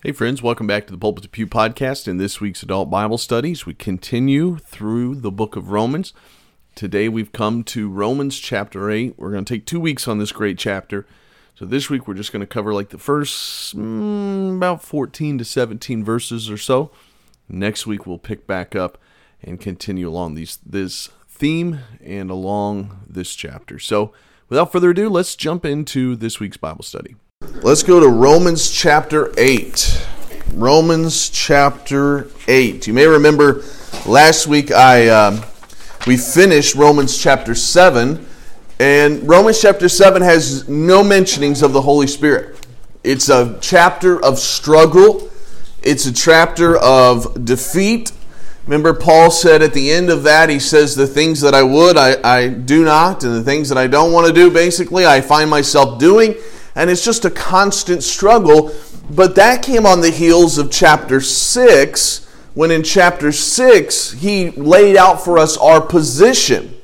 Hey, friends, welcome back to the Pulpit to Pew podcast. In this week's Adult Bible Studies, we continue through the book of Romans. Today we've come to Romans chapter 8. We're going to take two weeks on this great chapter. So this week we're just going to cover like the first mm, about 14 to 17 verses or so. Next week we'll pick back up and continue along these this theme and along this chapter. So without further ado, let's jump into this week's Bible study. Let's go to Romans chapter 8. Romans chapter 8. You may remember last week I um, we finished Romans chapter 7 and Romans chapter 7 has no mentionings of the Holy Spirit. It's a chapter of struggle. It's a chapter of defeat. Remember, Paul said at the end of that, he says, The things that I would, I, I do not, and the things that I don't want to do, basically, I find myself doing and it's just a constant struggle. But that came on the heels of chapter 6, when in chapter 6, he laid out for us our position.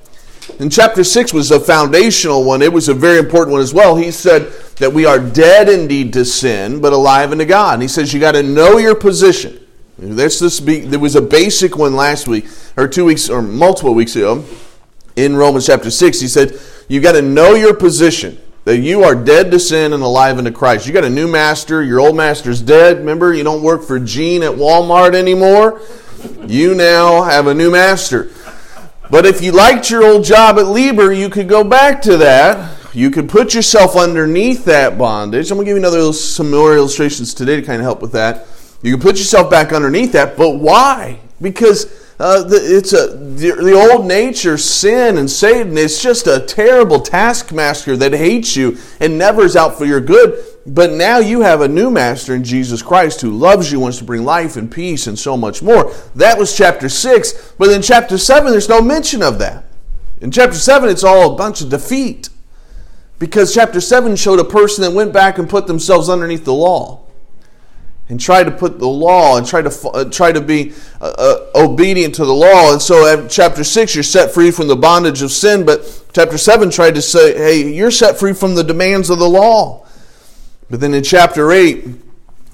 And chapter 6 was a foundational one, it was a very important one as well. He said that we are dead indeed to sin, but alive unto God. And he says you got to know your position. This be, there was a basic one last week, or two weeks, or multiple weeks ago, in Romans chapter 6. He said, You got to know your position that you are dead to sin and alive unto Christ. You got a new master, your old master's dead. Remember, you don't work for Gene at Walmart anymore. You now have a new master. But if you liked your old job at Lieber, you could go back to that. You could put yourself underneath that bondage. I'm going to give you another some more illustrations today to kind of help with that. You can put yourself back underneath that, but why? Because uh, the, it's a the, the, old nature, sin and Satan. It's just a terrible taskmaster that hates you and never is out for your good. But now you have a new master in Jesus Christ who loves you, wants to bring life and peace and so much more. That was chapter six. But in chapter seven, there's no mention of that. In chapter seven, it's all a bunch of defeat because chapter seven showed a person that went back and put themselves underneath the law and try to put the law and try to uh, try to be uh, uh, obedient to the law. And so, chapter six, you're set free from the bondage of sin. But chapter seven tried to say, "Hey, you're set free from the demands of the law." But then in chapter eight,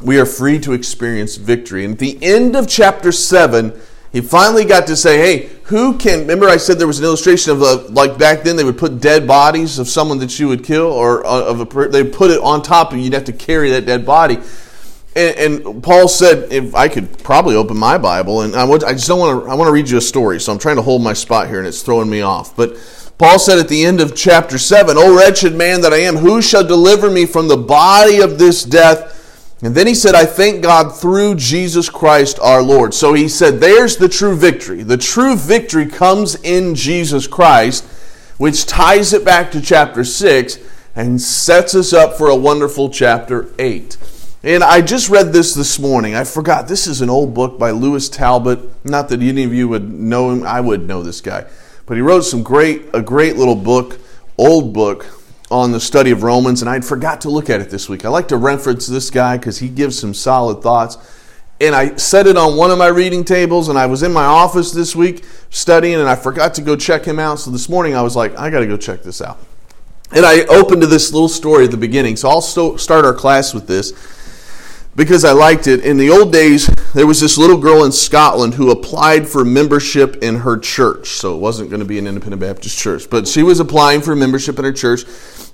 we are free to experience victory. And at the end of chapter seven, he finally got to say, "Hey, who can?" Remember, I said there was an illustration of a, like back then they would put dead bodies of someone that you would kill, or uh, of a they put it on top you. You'd have to carry that dead body. And, and, Paul said, if I could probably open my Bible, and I, would, I just don't want to. I want to read you a story, so I'm trying to hold my spot here, and it's throwing me off. But Paul said at the end of chapter seven, "O wretched man that I am, who shall deliver me from the body of this death?" And then he said, "I thank God through Jesus Christ our Lord." So he said, "There's the true victory. The true victory comes in Jesus Christ." Which ties it back to chapter 6 and sets us up for a wonderful chapter 8. And I just read this this morning. I forgot. This is an old book by Louis Talbot. Not that any of you would know him. I would know this guy. But he wrote some great, a great little book, old book, on the study of Romans. And I'd forgot to look at it this week. I like to reference this guy because he gives some solid thoughts. And I set it on one of my reading tables, and I was in my office this week studying, and I forgot to go check him out. So this morning I was like, I got to go check this out. And I opened to this little story at the beginning. So I'll start our class with this because I liked it. In the old days, there was this little girl in Scotland who applied for membership in her church. So it wasn't going to be an independent Baptist church, but she was applying for membership in her church.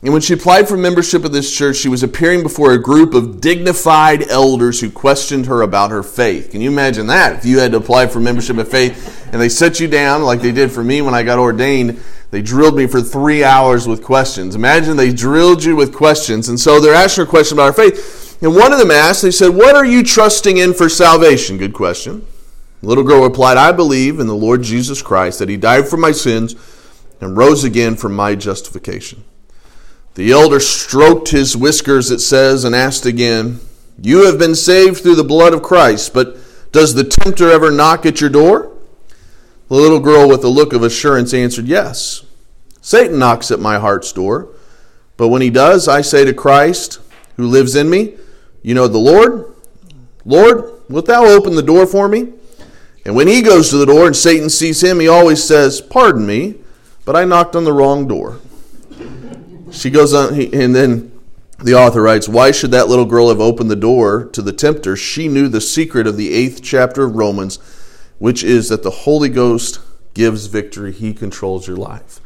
And when she applied for membership in this church, she was appearing before a group of dignified elders who questioned her about her faith. Can you imagine that? If you had to apply for membership in faith and they set you down like they did for me when I got ordained, they drilled me for three hours with questions. Imagine they drilled you with questions. And so they're asking her a question about her faith. And one of them asked, they said, What are you trusting in for salvation? Good question. The little girl replied, I believe in the Lord Jesus Christ, that he died for my sins and rose again for my justification. The elder stroked his whiskers, it says, and asked again, You have been saved through the blood of Christ, but does the tempter ever knock at your door? The little girl, with a look of assurance, answered, Yes. Satan knocks at my heart's door, but when he does, I say to Christ, who lives in me, you know the Lord? Lord, wilt thou open the door for me? And when he goes to the door and Satan sees him, he always says, Pardon me, but I knocked on the wrong door. She goes on, and then the author writes, Why should that little girl have opened the door to the tempter? She knew the secret of the eighth chapter of Romans, which is that the Holy Ghost gives victory, He controls your life.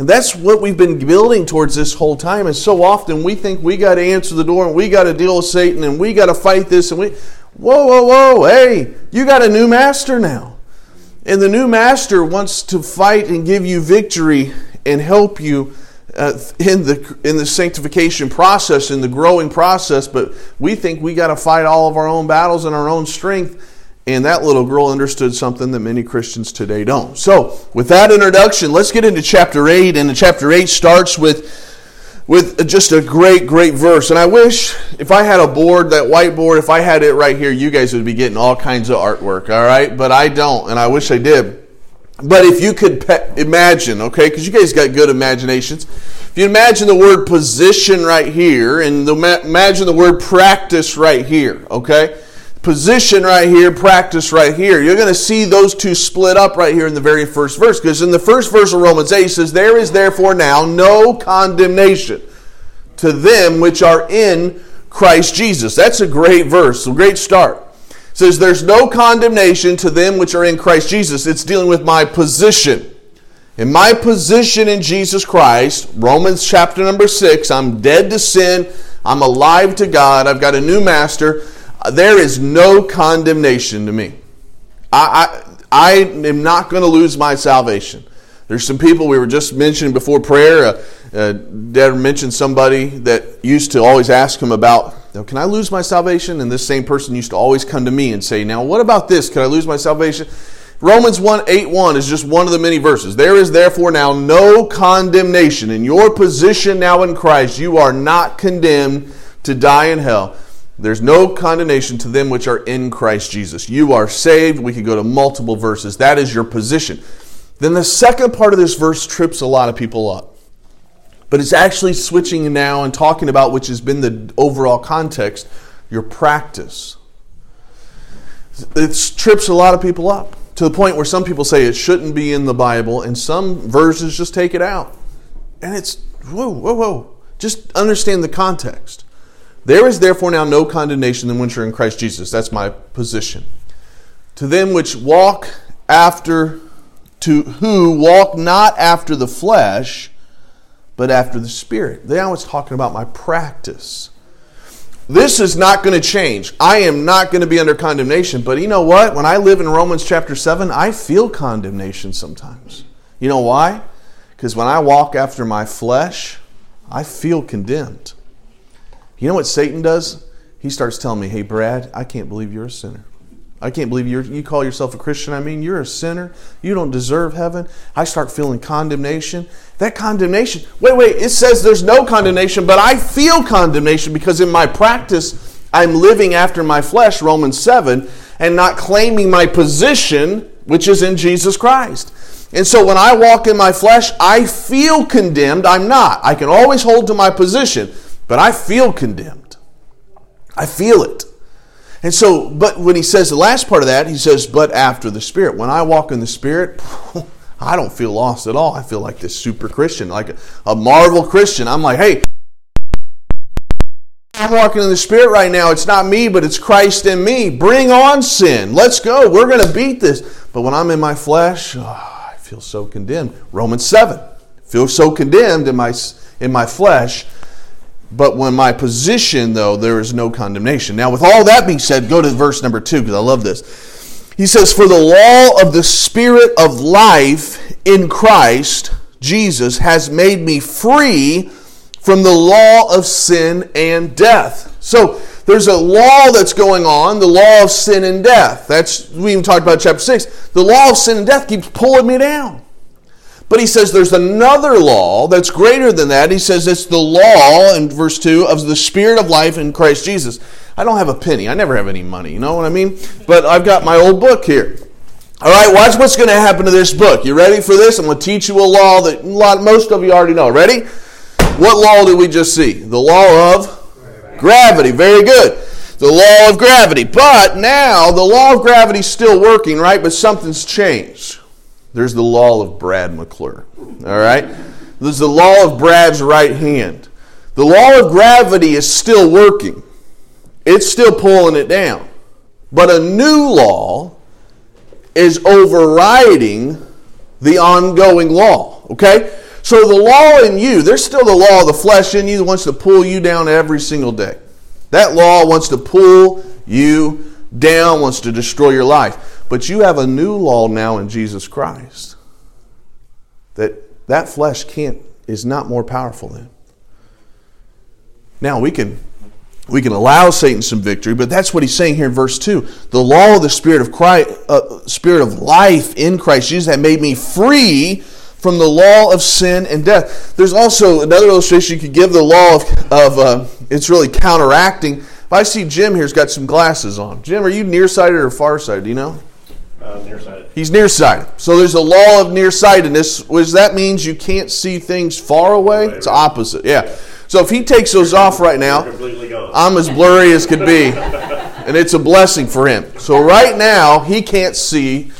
And that's what we've been building towards this whole time. And so often we think we got to answer the door and we got to deal with Satan and we got to fight this and we, whoa, whoa, whoa, hey, you got a new master now. And the new master wants to fight and give you victory and help you uh, in the in the sanctification process, in the growing process. But we think we got to fight all of our own battles in our own strength. And that little girl understood something that many Christians today don't. So, with that introduction, let's get into chapter 8. And chapter 8 starts with with just a great, great verse. And I wish if I had a board, that whiteboard, if I had it right here, you guys would be getting all kinds of artwork, all right? But I don't, and I wish I did. But if you could pe- imagine, okay, because you guys got good imaginations. If you imagine the word position right here, and the, imagine the word practice right here, okay? Position right here, practice right here. You're going to see those two split up right here in the very first verse. Because in the first verse of Romans 8 says, There is therefore now no condemnation to them which are in Christ Jesus. That's a great verse, a great start says there's no condemnation to them which are in Christ Jesus. It's dealing with my position. In my position in Jesus Christ, Romans chapter number 6, I'm dead to sin, I'm alive to God, I've got a new master. There is no condemnation to me. I, I, I am not going to lose my salvation. There's some people we were just mentioning before prayer. Uh, uh, Dad mentioned somebody that used to always ask him about can I lose my salvation? And this same person used to always come to me and say, Now, what about this? Can I lose my salvation? Romans 1 8 1 is just one of the many verses. There is therefore now no condemnation. In your position now in Christ, you are not condemned to die in hell. There's no condemnation to them which are in Christ Jesus. You are saved. We could go to multiple verses. That is your position. Then the second part of this verse trips a lot of people up but it's actually switching now and talking about, which has been the overall context, your practice. It trips a lot of people up to the point where some people say it shouldn't be in the Bible, and some verses just take it out. And it's, whoa, whoa, whoa. Just understand the context. There is therefore now no condemnation in which are in Christ Jesus. That's my position. To them which walk after, to who walk not after the flesh, but after the Spirit. Now it's talking about my practice. This is not going to change. I am not going to be under condemnation. But you know what? When I live in Romans chapter 7, I feel condemnation sometimes. You know why? Because when I walk after my flesh, I feel condemned. You know what Satan does? He starts telling me, hey, Brad, I can't believe you're a sinner. I can't believe you you call yourself a Christian. I mean, you're a sinner. You don't deserve heaven. I start feeling condemnation. That condemnation, wait, wait, it says there's no condemnation, but I feel condemnation because in my practice, I'm living after my flesh, Romans 7, and not claiming my position, which is in Jesus Christ. And so when I walk in my flesh, I feel condemned. I'm not. I can always hold to my position, but I feel condemned. I feel it. And so, but when he says the last part of that, he says, but after the Spirit. When I walk in the Spirit, I don't feel lost at all. I feel like this super Christian, like a, Marvel Christian. I'm like, hey, I'm walking in the Spirit right now. It's not me, but it's Christ in me. Bring on sin. Let's go. We're going to beat this. But when I'm in my flesh, oh, I feel so condemned. Romans 7. feel so condemned in my, in my flesh but when my position, though, there is no condemnation. Now, with all that being said, go to verse number two because I love this. He says, For the law of the Spirit of life in Christ Jesus has made me free from the law of sin and death. So, there's a law that's going on, the law of sin and death. That's we even talked about chapter 6. The law of sin and death keeps pulling me down. But he says there's another law that's greater than that. He says it's the law in verse 2 of the spirit of life in Christ Jesus. I don't have a penny. I never have any money. You know what I mean? But I've got my old book here. All right, watch what's going to happen to this book. You ready for this? I'm going to teach you a law that a lot, most of you already know. Ready? What law did we just see? The law of gravity. gravity. Very good. The law of gravity. But now the law of gravity is still working, right? But something's changed. There's the law of Brad McClure. All right? There's the law of Brad's right hand. The law of gravity is still working, it's still pulling it down. But a new law is overriding the ongoing law. Okay? So the law in you, there's still the law of the flesh in you that wants to pull you down every single day. That law wants to pull you down, wants to destroy your life. But you have a new law now in Jesus Christ. That that flesh can't is not more powerful than. Now we can we can allow Satan some victory, but that's what he's saying here in verse 2. The law of the Spirit of Christ, uh, Spirit of life in Christ Jesus that made me free from the law of sin and death. There's also another illustration you could give the law of, of uh, it's really counteracting. If I see Jim here's got some glasses on. Jim, are you nearsighted or farsighted? Do you know? Uh, nearsighted. He's nearsighted. So there's a law of nearsightedness, which that means you can't see things far away. It's opposite. Yeah. So if he takes those off right now, I'm as blurry as could be. And it's a blessing for him. So right now, he can't see.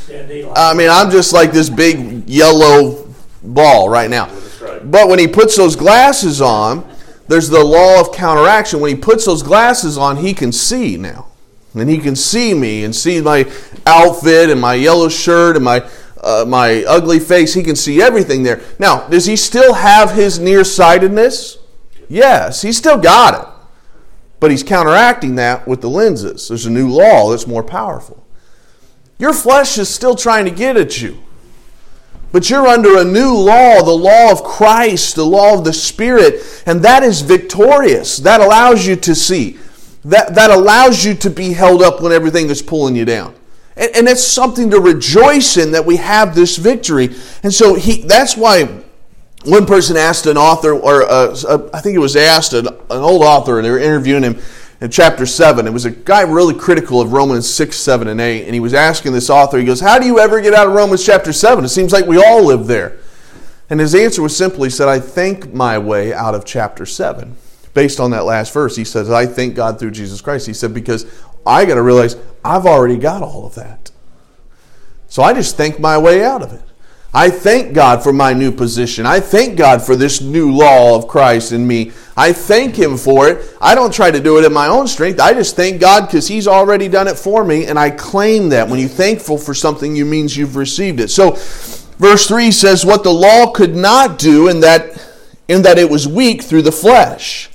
I mean, I'm just like this big yellow ball right now. But when he puts those glasses on, there's the law of counteraction. When he puts those glasses on, he can see now. And he can see me and see my outfit and my yellow shirt and my uh, my ugly face. He can see everything there. Now, does he still have his nearsightedness? Yes, he's still got it. But he's counteracting that with the lenses. There's a new law that's more powerful. Your flesh is still trying to get at you. But you're under a new law, the law of Christ, the law of the Spirit, and that is victorious. That allows you to see. That, that allows you to be held up when everything is pulling you down. And, and it's something to rejoice in that we have this victory. And so he, that's why one person asked an author, or uh, uh, I think it was asked an, an old author, and they were interviewing him in chapter 7. It was a guy really critical of Romans 6, 7, and 8. And he was asking this author, he goes, How do you ever get out of Romans chapter 7? It seems like we all live there. And his answer was simply, said, I think my way out of chapter 7. Based on that last verse, he says, I thank God through Jesus Christ. He said, Because I got to realize I've already got all of that. So I just think my way out of it. I thank God for my new position. I thank God for this new law of Christ in me. I thank Him for it. I don't try to do it in my own strength. I just thank God because He's already done it for me, and I claim that. When you're thankful for something, you means you've received it. So, verse 3 says, What the law could not do, in that, in that it was weak through the flesh.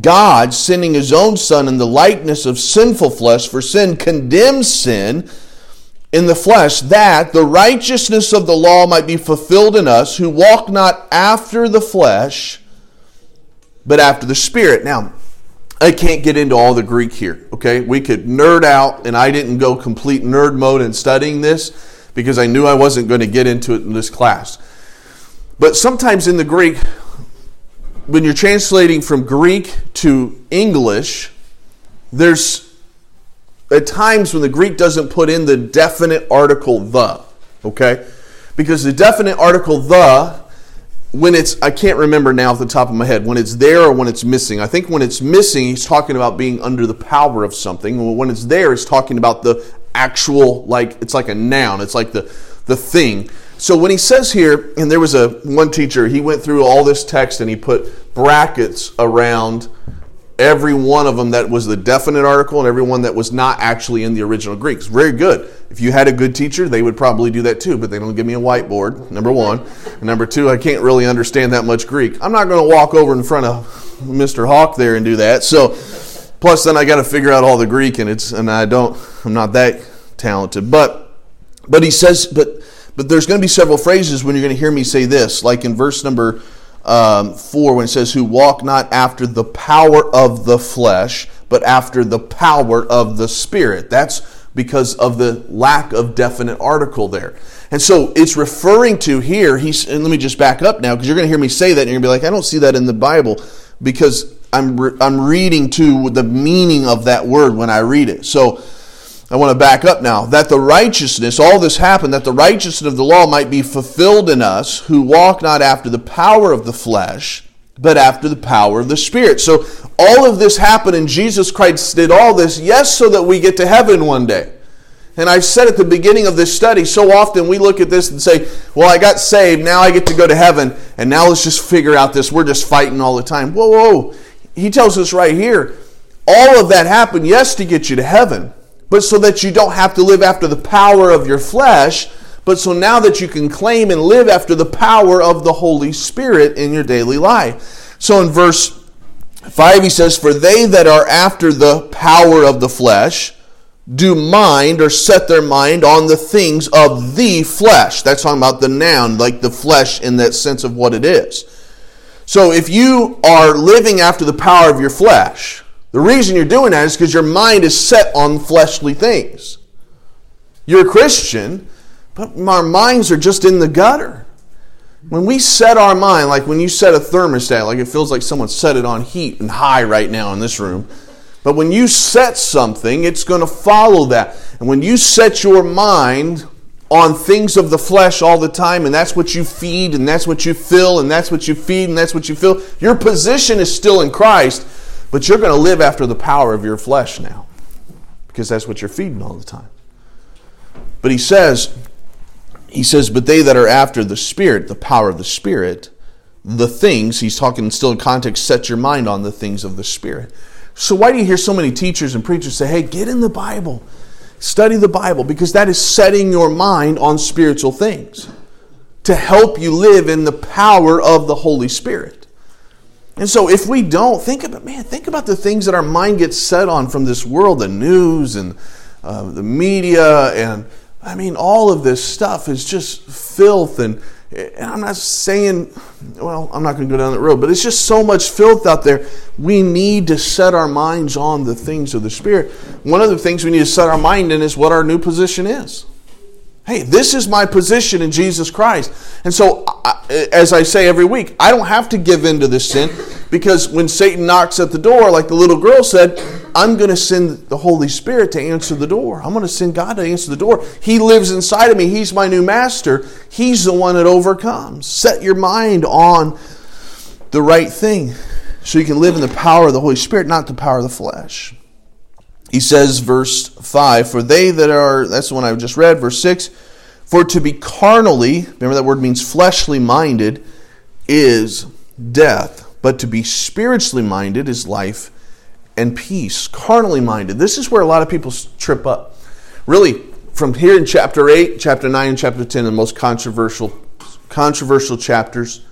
God, sending His own Son in the likeness of sinful flesh, for sin condemns sin in the flesh, that the righteousness of the law might be fulfilled in us who walk not after the flesh, but after the Spirit. Now, I can't get into all the Greek here, okay? We could nerd out, and I didn't go complete nerd mode in studying this because I knew I wasn't going to get into it in this class. But sometimes in the Greek, when you're translating from Greek to English, there's at times when the Greek doesn't put in the definite article the, okay? Because the definite article the, when it's, I can't remember now off the top of my head, when it's there or when it's missing. I think when it's missing, he's talking about being under the power of something. When it's there, it's talking about the actual, like, it's like a noun, it's like the, the thing. So when he says here, and there was a one teacher, he went through all this text and he put brackets around every one of them that was the definite article and every one that was not actually in the original Greek. Very good. If you had a good teacher, they would probably do that too, but they don't give me a whiteboard, number one. And number two, I can't really understand that much Greek. I'm not going to walk over in front of Mr. Hawk there and do that. So, plus then I got to figure out all the Greek and it's, and I don't, I'm not that talented. But, but he says, but, but there's going to be several phrases when you're going to hear me say this, like in verse number um, 4 when it says, Who walk not after the power of the flesh, but after the power of the Spirit. That's because of the lack of definite article there. And so it's referring to here, he's, and let me just back up now, because you're going to hear me say that, and you're going to be like, I don't see that in the Bible, because I'm, re- I'm reading to the meaning of that word when I read it. So, I want to back up now. That the righteousness, all this happened, that the righteousness of the law might be fulfilled in us who walk not after the power of the flesh, but after the power of the Spirit. So all of this happened, and Jesus Christ did all this, yes, so that we get to heaven one day. And I've said at the beginning of this study, so often we look at this and say, well, I got saved, now I get to go to heaven, and now let's just figure out this. We're just fighting all the time. Whoa, whoa. He tells us right here, all of that happened, yes, to get you to heaven, but so that you don't have to live after the power of your flesh, but so now that you can claim and live after the power of the Holy Spirit in your daily life. So in verse 5, he says, For they that are after the power of the flesh, do mind or set their mind on the things of the flesh. That's talking about the noun, like the flesh in that sense of what it is. So if you are living after the power of your flesh, the reason you're doing that is because your mind is set on fleshly things. You're a Christian, but our minds are just in the gutter. When we set our mind, like when you set a thermostat, like it feels like someone set it on heat and high right now in this room but when you set something, it's going to follow that. And when you set your mind on things of the flesh all the time, and that's what you feed, and that's what you fill, and that's what you feed, and that's what you fill, your position is still in Christ, but you're going to live after the power of your flesh now because that's what you're feeding all the time. But he says, he says, but they that are after the Spirit, the power of the Spirit, the things, he's talking still in context, set your mind on the things of the Spirit. So, why do you hear so many teachers and preachers say, hey, get in the Bible, study the Bible? Because that is setting your mind on spiritual things to help you live in the power of the Holy Spirit. And so, if we don't, think about, man, think about the things that our mind gets set on from this world the news and uh, the media, and I mean, all of this stuff is just filth and and I'm not saying, well, I'm not going to go down that road, but it's just so much filth out there. We need to set our minds on the things of the Spirit. One of the things we need to set our mind in is what our new position is. Hey, this is my position in Jesus Christ. And so, as I say every week, I don't have to give in to this sin because when Satan knocks at the door, like the little girl said, I'm going to send the Holy Spirit to answer the door. I'm going to send God to answer the door. He lives inside of me. He's my new master. He's the one that overcomes. Set your mind on the right thing so you can live in the power of the Holy Spirit, not the power of the flesh. He says, verse 5, For they that are, that's the one I just read, verse 6, For to be carnally, remember that word means fleshly minded, is death, but to be spiritually minded is life and peace, carnally minded. This is where a lot of people trip up. Really, from here in chapter 8, chapter 9, and chapter 10, the most controversial, controversial chapters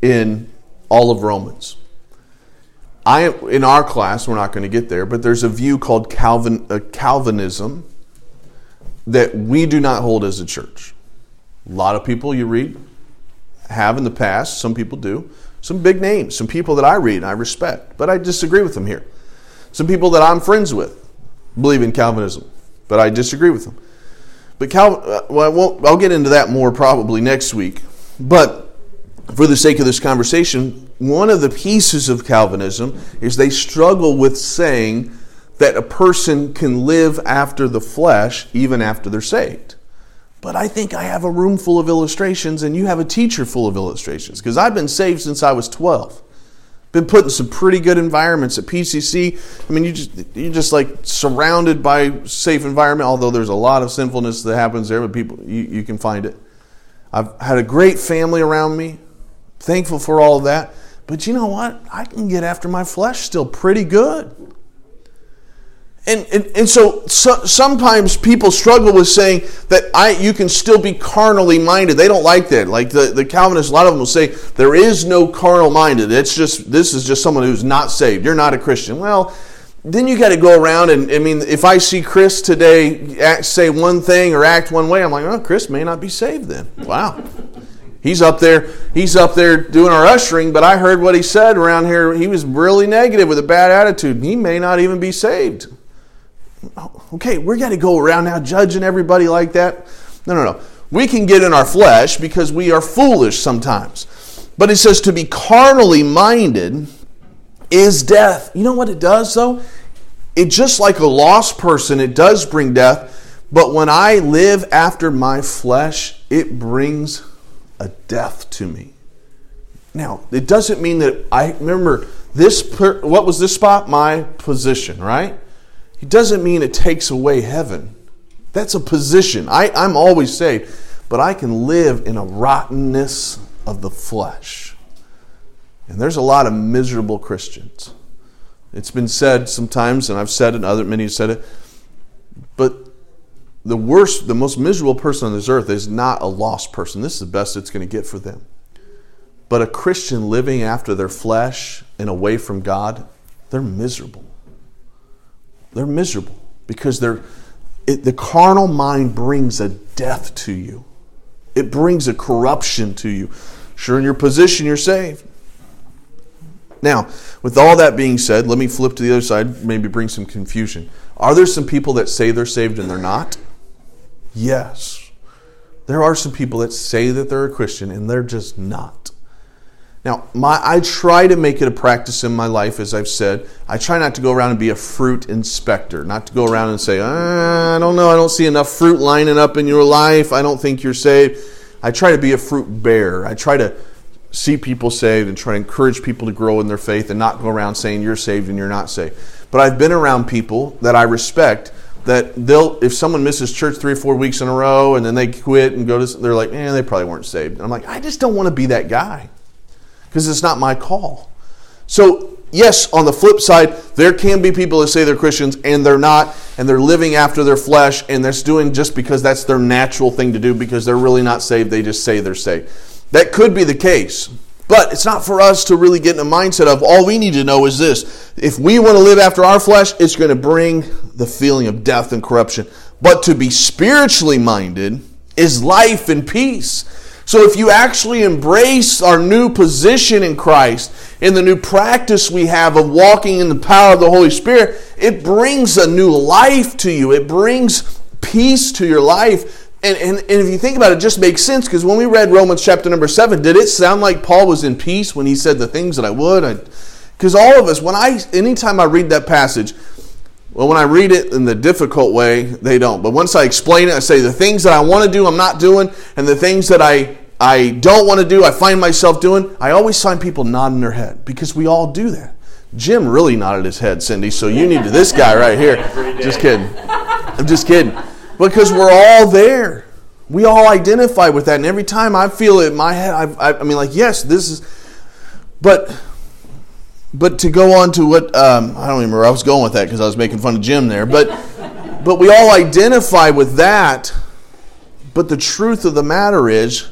in all of Romans. I, in our class, we're not going to get there, but there's a view called Calvin, uh, Calvinism that we do not hold as a church. A lot of people you read have in the past, some people do. Some big names, some people that I read and I respect, but I disagree with them here. Some people that I'm friends with believe in Calvinism, but I disagree with them. But Cal, uh, well, I won't, I'll get into that more probably next week. But for the sake of this conversation, one of the pieces of Calvinism is they struggle with saying that a person can live after the flesh even after they're saved. But I think I have a room full of illustrations and you have a teacher full of illustrations because I've been saved since I was 12 been put in some pretty good environments at PCC. I mean, you just you're just like surrounded by safe environment. Although there's a lot of sinfulness that happens there, but people you, you can find it. I've had a great family around me. Thankful for all of that. But you know what? I can get after my flesh still pretty good. And, and, and so, so, sometimes people struggle with saying that I you can still be carnally minded. They don't like that. Like the, the Calvinists, a lot of them will say there is no carnal minded. It's just this is just someone who's not saved. You're not a Christian. Well, then you got to go around and I mean, if I see Chris today act, say one thing or act one way, I'm like, oh, Chris may not be saved then. Wow. He's up there. He's up there doing our ushering, but I heard what he said around here. He was really negative with a bad attitude. He may not even be saved okay, we got to go around now judging everybody like that. No, no, no. We can get in our flesh because we are foolish sometimes. But it says to be carnally minded is death. You know what it does though? It just like a lost person, it does bring death. But when I live after my flesh, it brings a death to me. Now, it doesn't mean that I remember this. Per, what was this spot? My position, right? It doesn't mean it takes away heaven. That's a position. I, I'm always saved, but I can live in a rottenness of the flesh. And there's a lot of miserable Christians. It's been said sometimes, and I've said it, and other many have said it, but the worst, the most miserable person on this earth is not a lost person. This is the best it's going to get for them. But a Christian living after their flesh and away from God, they're miserable. They're miserable because they're, it, the carnal mind brings a death to you. It brings a corruption to you. Sure, in your position, you're saved. Now, with all that being said, let me flip to the other side, maybe bring some confusion. Are there some people that say they're saved and they're not? Yes. There are some people that say that they're a Christian and they're just not. Now, my, I try to make it a practice in my life, as I've said. I try not to go around and be a fruit inspector, not to go around and say, ah, I don't know, I don't see enough fruit lining up in your life. I don't think you're saved. I try to be a fruit bearer. I try to see people saved and try to encourage people to grow in their faith and not go around saying you're saved and you're not saved. But I've been around people that I respect that they'll if someone misses church three or four weeks in a row and then they quit and go to they're like, man, they probably weren't saved. And I'm like, I just don't want to be that guy because it's not my call. So, yes, on the flip side, there can be people that say they're Christians and they're not, and they're living after their flesh, and they're doing just because that's their natural thing to do because they're really not saved. They just say they're saved. That could be the case. But it's not for us to really get in a mindset of all we need to know is this. If we want to live after our flesh, it's going to bring the feeling of death and corruption. But to be spiritually minded is life and peace. So if you actually embrace our new position in Christ, in the new practice we have of walking in the power of the Holy Spirit, it brings a new life to you. It brings peace to your life. And, and, and if you think about it, it just makes sense because when we read Romans chapter number seven, did it sound like Paul was in peace when he said the things that I would? Because all of us, when I, anytime I read that passage, well, when I read it in the difficult way, they don't. But once I explain it, I say the things that I want to do, I'm not doing, and the things that I, I don't want to do, I find myself doing, I always find people nodding their head because we all do that. Jim really nodded his head, Cindy, so you need to, this guy right here. Just kidding. I'm just kidding. Because we're all there. We all identify with that. And every time I feel it in my head, I, I, I mean, like, yes, this is, but but to go on to what um, I don't remember I was going with that because I was making fun of Jim there, but but we all identify with that. But the truth of the matter is,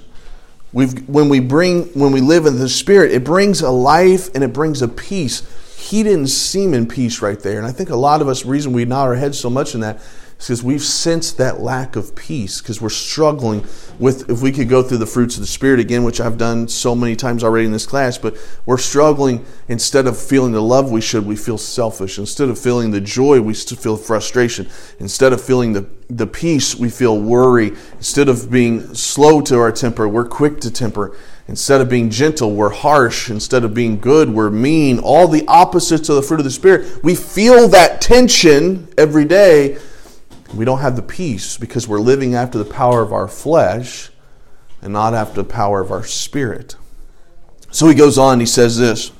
we've when we bring when we live in the Spirit, it brings a life and it brings a peace. He didn't seem in peace right there, and I think a lot of us reason we nod our heads so much in that because we've sensed that lack of peace because we're struggling with if we could go through the fruits of the spirit again which i've done so many times already in this class but we're struggling instead of feeling the love we should we feel selfish instead of feeling the joy we feel frustration instead of feeling the, the peace we feel worry instead of being slow to our temper we're quick to temper Instead of being gentle, we're harsh. Instead of being good, we're mean. All the opposites of the fruit of the Spirit. We feel that tension every day we don't have the peace because we're living after the power of our flesh and not after the power of our spirit. So he goes on, he says this.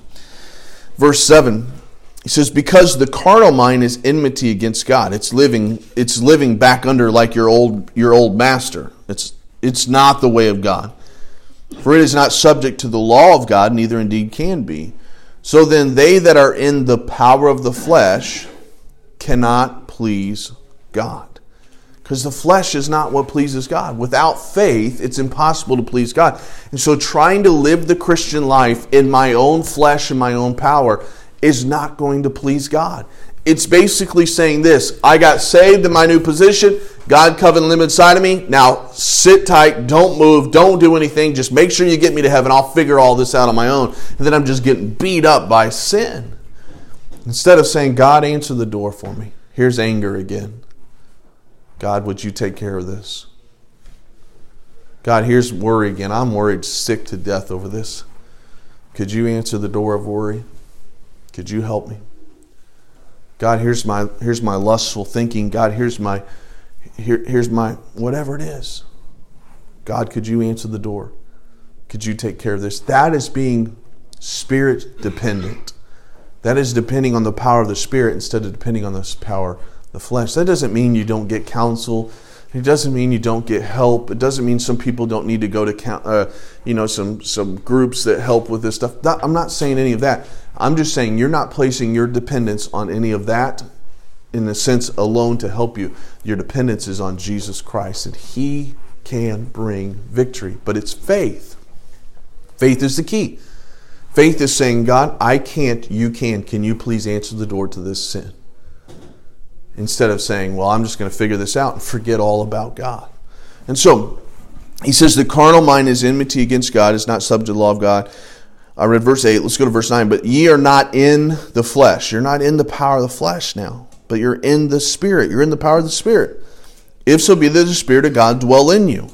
Verse 7. He says, because the carnal mind is enmity against God. It's living, it's living back under like your old your old master. It's it's not the way of God. For it is not subject to the law of God, neither indeed can be. So then they that are in the power of the flesh cannot please God. Because the flesh is not what pleases God. Without faith, it's impossible to please God. And so trying to live the Christian life in my own flesh and my own power is not going to please God. It's basically saying this I got saved in my new position. God covenant live inside of me. Now sit tight, don't move, don't do anything. Just make sure you get me to heaven. I'll figure all this out on my own. And then I'm just getting beat up by sin. Instead of saying, God, answer the door for me. Here's anger again. God, would you take care of this? God, here's worry again. I'm worried sick to death over this. Could you answer the door of worry? Could you help me? God, here's my here's my lustful thinking. God, here's my here, here's my whatever it is. God, could you answer the door? Could you take care of this? That is being spirit dependent. That is depending on the power of the spirit instead of depending on the power the flesh. That doesn't mean you don't get counsel It doesn't mean you don't get help. It doesn't mean some people don't need to go to uh, you know some some groups that help with this stuff. I'm not saying any of that. I'm just saying you're not placing your dependence on any of that in the sense alone to help you. Your dependence is on Jesus Christ and he can bring victory, but it's faith. Faith is the key. Faith is saying, God, I can't, you can. Can you please answer the door to this sin? Instead of saying, Well, I'm just going to figure this out and forget all about God. And so he says, The carnal mind is enmity against God, is not subject to the law of God. I read verse 8. Let's go to verse 9. But ye are not in the flesh. You're not in the power of the flesh now, but you're in the Spirit. You're in the power of the Spirit. If so be that the Spirit of God dwell in you.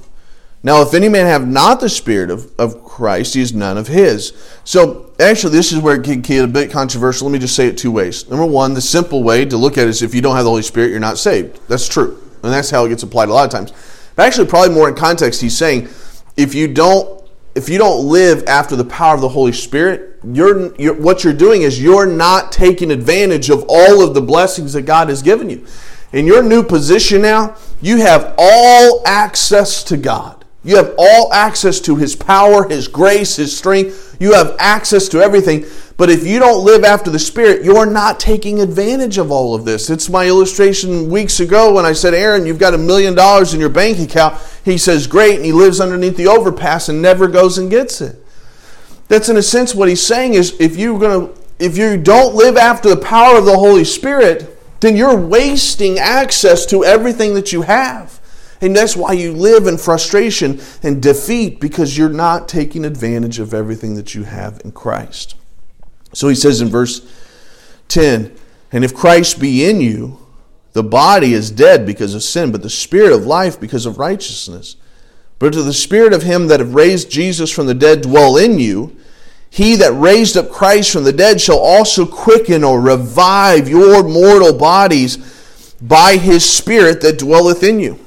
Now, if any man have not the Spirit of, of Christ, he is none of his. So, actually, this is where it can get a bit controversial. Let me just say it two ways. Number one, the simple way to look at it is if you don't have the Holy Spirit, you're not saved. That's true. And that's how it gets applied a lot of times. But actually, probably more in context, he's saying if you don't if you don't live after the power of the Holy Spirit, you're, you're, what you're doing is you're not taking advantage of all of the blessings that God has given you. In your new position now, you have all access to God. You have all access to His power, His grace, His strength. You have access to everything. But if you don't live after the Spirit, you're not taking advantage of all of this. It's my illustration weeks ago when I said, Aaron, you've got a million dollars in your bank account. He says, Great. And he lives underneath the overpass and never goes and gets it. That's in a sense what he's saying is if you're going to if you don't live after the power of the Holy Spirit, then you're wasting access to everything that you have. And that's why you live in frustration and defeat because you're not taking advantage of everything that you have in Christ. So he says in verse 10 And if Christ be in you, the body is dead because of sin, but the spirit of life because of righteousness. But to the spirit of him that have raised Jesus from the dead dwell in you, he that raised up Christ from the dead shall also quicken or revive your mortal bodies by his spirit that dwelleth in you.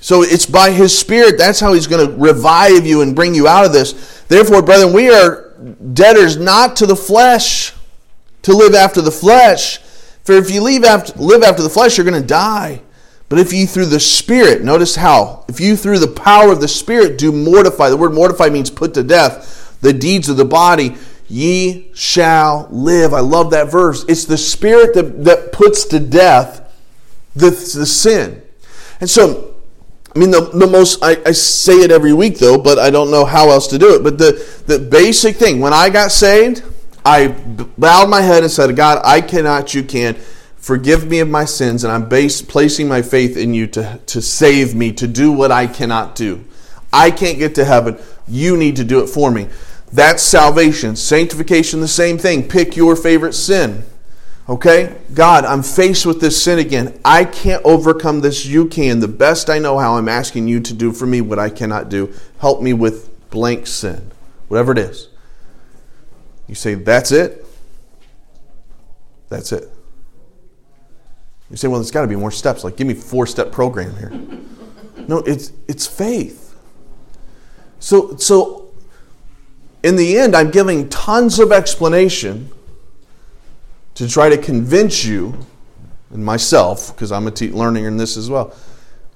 So it's by His Spirit, that's how He's going to revive you and bring you out of this. Therefore, brethren, we are debtors not to the flesh to live after the flesh. For if you live after, live after the flesh, you're going to die. But if you through the Spirit, notice how, if you through the power of the Spirit do mortify, the word mortify means put to death, the deeds of the body, ye shall live. I love that verse. It's the Spirit that, that puts to death the, the sin. And so I mean, the, the most, I, I say it every week though, but I don't know how else to do it. But the, the basic thing, when I got saved, I bowed my head and said, God, I cannot, you can. Forgive me of my sins, and I'm base, placing my faith in you to, to save me, to do what I cannot do. I can't get to heaven. You need to do it for me. That's salvation. Sanctification, the same thing. Pick your favorite sin. Okay? God, I'm faced with this sin again. I can't overcome this. You can. The best I know how, I'm asking you to do for me what I cannot do. Help me with blank sin, whatever it is. You say, That's it? That's it. You say, Well, there's got to be more steps. Like, give me four step program here. No, it's, it's faith. So, so, in the end, I'm giving tons of explanation to try to convince you and myself, because I'm a te- learning in this as well,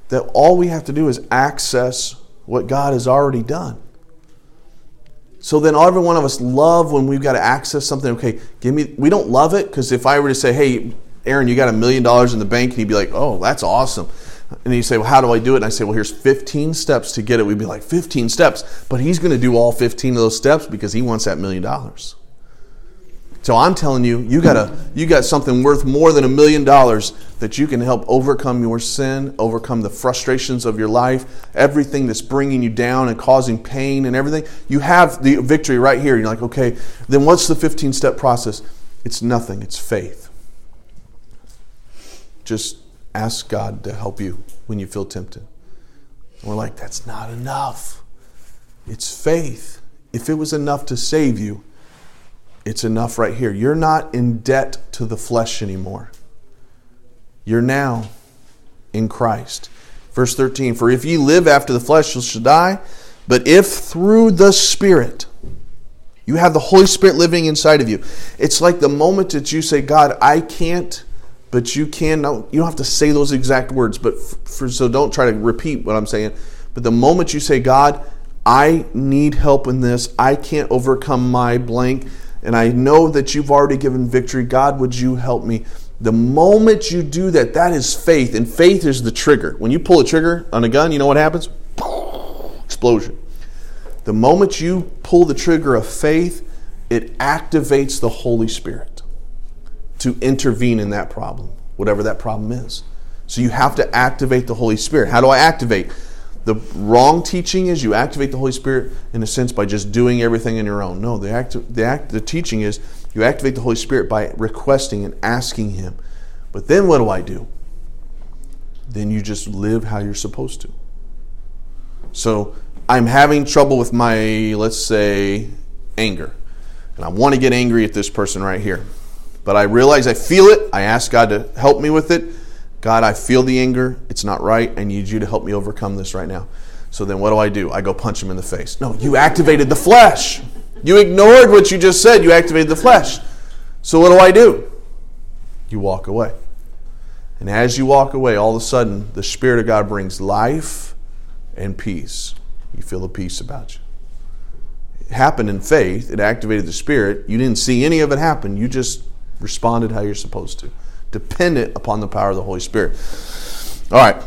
that all we have to do is access what God has already done. So then every one of us love when we've got to access something. Okay, give me. We don't love it because if I were to say, "Hey, Aaron, you got a million dollars in the bank," and he'd be like, "Oh, that's awesome," and he'd say, "Well, how do I do it?" And I say, "Well, here's 15 steps to get it." We'd be like, "15 steps," but he's going to do all 15 of those steps because he wants that million dollars. So I'm telling you, you got a you got something worth more than a million dollars that you can help overcome your sin, overcome the frustrations of your life, everything that's bringing you down and causing pain and everything. You have the victory right here. You're like, okay, then what's the 15 step process? It's nothing. It's faith. Just ask God to help you when you feel tempted. We're like, that's not enough. It's faith. If it was enough to save you, it's enough right here. You're not in debt to the flesh anymore. You're now in Christ. Verse 13 For if ye live after the flesh, you shall die. But if through the Spirit, you have the Holy Spirit living inside of you, it's like the moment that you say, God, I can't but you can you don't have to say those exact words but for, so don't try to repeat what i'm saying but the moment you say god i need help in this i can't overcome my blank and i know that you've already given victory god would you help me the moment you do that that is faith and faith is the trigger when you pull a trigger on a gun you know what happens explosion the moment you pull the trigger of faith it activates the holy spirit to intervene in that problem, whatever that problem is. So you have to activate the Holy Spirit. How do I activate? The wrong teaching is you activate the Holy Spirit in a sense by just doing everything on your own. No, the act, the act, the teaching is you activate the Holy Spirit by requesting and asking Him. But then what do I do? Then you just live how you're supposed to. So I'm having trouble with my, let's say, anger, and I want to get angry at this person right here. But I realize I feel it. I ask God to help me with it. God, I feel the anger. It's not right. I need you to help me overcome this right now. So then what do I do? I go punch him in the face. No, you activated the flesh. You ignored what you just said. You activated the flesh. So what do I do? You walk away. And as you walk away, all of a sudden, the Spirit of God brings life and peace. You feel the peace about you. It happened in faith, it activated the Spirit. You didn't see any of it happen. You just responded how you're supposed to, dependent upon the power of the Holy Spirit. All right.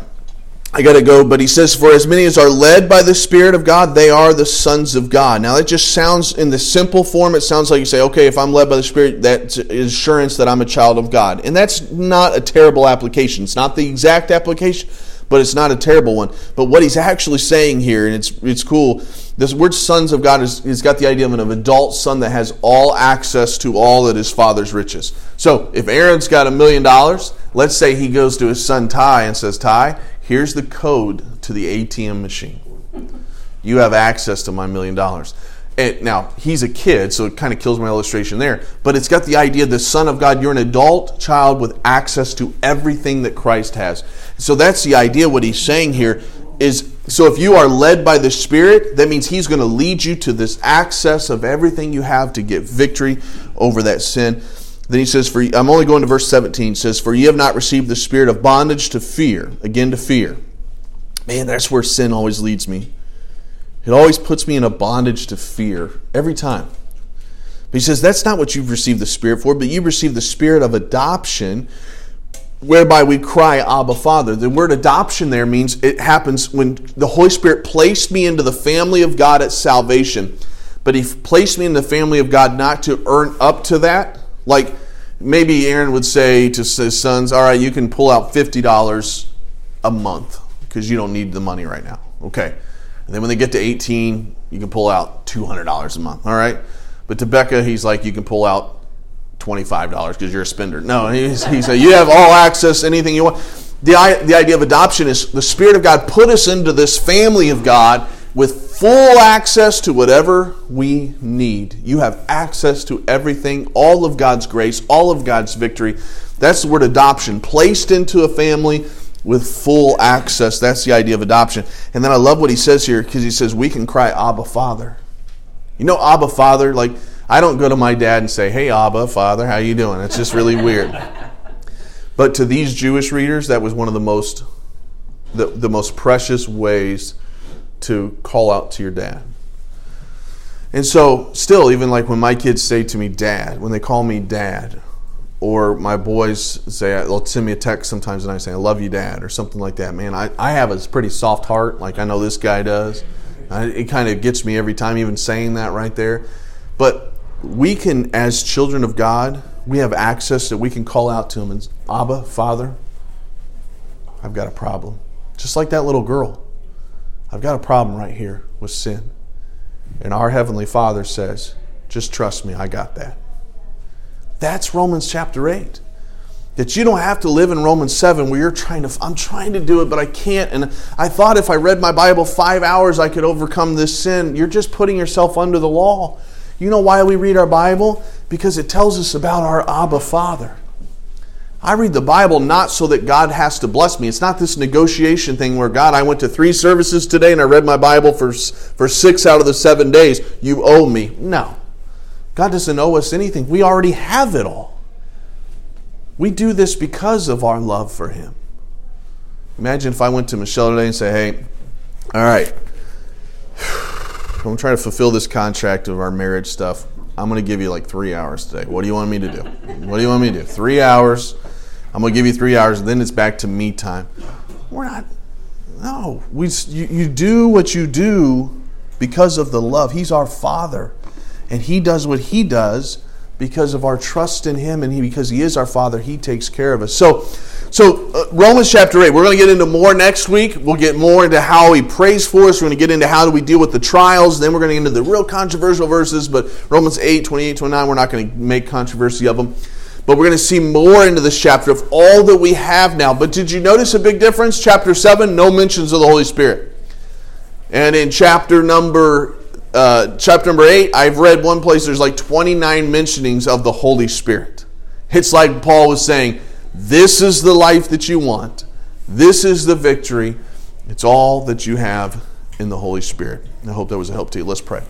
I got to go, but he says, For as many as are led by the Spirit of God, they are the sons of God. Now, that just sounds, in the simple form, it sounds like you say, okay, if I'm led by the Spirit, that's assurance that I'm a child of God. And that's not a terrible application. It's not the exact application, but it's not a terrible one. But what he's actually saying here, and it's, it's cool, this word sons of God is, has got the idea of an adult son that has all access to all that his father's riches. So if Aaron's got a million dollars, let's say he goes to his son Ty and says, Ty, here's the code to the ATM machine. You have access to my million dollars. And now he's a kid, so it kind of kills my illustration there. But it's got the idea the Son of God, you're an adult child with access to everything that Christ has. So that's the idea. What he's saying here is so if you are led by the Spirit, that means He's going to lead you to this access of everything you have to get victory over that sin. Then he says, "For I'm only going to verse 17. Says, for ye have not received the spirit of bondage to fear, again to fear. Man, that's where sin always leads me. It always puts me in a bondage to fear every time. But he says that's not what you've received the Spirit for, but you've received the Spirit of adoption, whereby we cry, Abba, Father. The word adoption there means it happens when the Holy Spirit placed me into the family of God at salvation. But He placed me in the family of God not to earn up to that. Like maybe Aaron would say to his sons, All right, you can pull out $50 a month because you don't need the money right now. Okay. And then when they get to 18, you can pull out $200 a month. All right. But to Becca, he's like, You can pull out $25 because you're a spender. No, he said, you have all access, anything you want. The, the idea of adoption is the Spirit of God put us into this family of God with full access to whatever we need. You have access to everything, all of God's grace, all of God's victory. That's the word adoption. Placed into a family with full access. That's the idea of adoption. And then I love what he says here because he says, we can cry, Abba, Father. You know, Abba, Father, like I don't go to my dad and say, "Hey, Abba, Father, how you doing?" It's just really weird. But to these Jewish readers, that was one of the most the, the most precious ways to call out to your dad. And so, still, even like when my kids say to me, "Dad," when they call me "Dad," or my boys say they'll send me a text sometimes and I say, "I love you, Dad," or something like that. Man, I, I have a pretty soft heart, like I know this guy does. it kind of gets me every time, even saying that right there. But we can, as children of God, we have access that we can call out to Him and, Abba, Father, I've got a problem. Just like that little girl. I've got a problem right here with sin. And our Heavenly Father says, just trust me, I got that. That's Romans chapter 8. That you don't have to live in Romans 7 where you're trying to, I'm trying to do it, but I can't. And I thought if I read my Bible five hours, I could overcome this sin. You're just putting yourself under the law. You know why we read our Bible? Because it tells us about our Abba Father. I read the Bible not so that God has to bless me. It's not this negotiation thing where, God, I went to three services today and I read my Bible for, for six out of the seven days. You owe me. No. God doesn't owe us anything. We already have it all. We do this because of our love for Him. Imagine if I went to Michelle today and say, hey, all right, I'm trying to fulfill this contract of our marriage stuff. I'm going to give you like three hours today. What do you want me to do? What do you want me to do? Three hours. I'm going to give you three hours, and then it's back to me time. We're not. No, we. You, you do what you do because of the love. He's our Father, and He does what He does because of our trust in Him, and He because He is our Father. He takes care of us. So, so uh, Romans chapter eight. We're going to get into more next week. We'll get more into how He prays for us. We're going to get into how do we deal with the trials. Then we're going to get into the real controversial verses. But Romans 8, 28, 29, we're not going to make controversy of them. But we're going to see more into this chapter of all that we have now. But did you notice a big difference? Chapter 7, no mentions of the Holy Spirit. And in chapter number uh, chapter number 8, I've read one place there's like 29 mentionings of the Holy Spirit. It's like Paul was saying, this is the life that you want. This is the victory. It's all that you have in the Holy Spirit. I hope that was a help to you. Let's pray.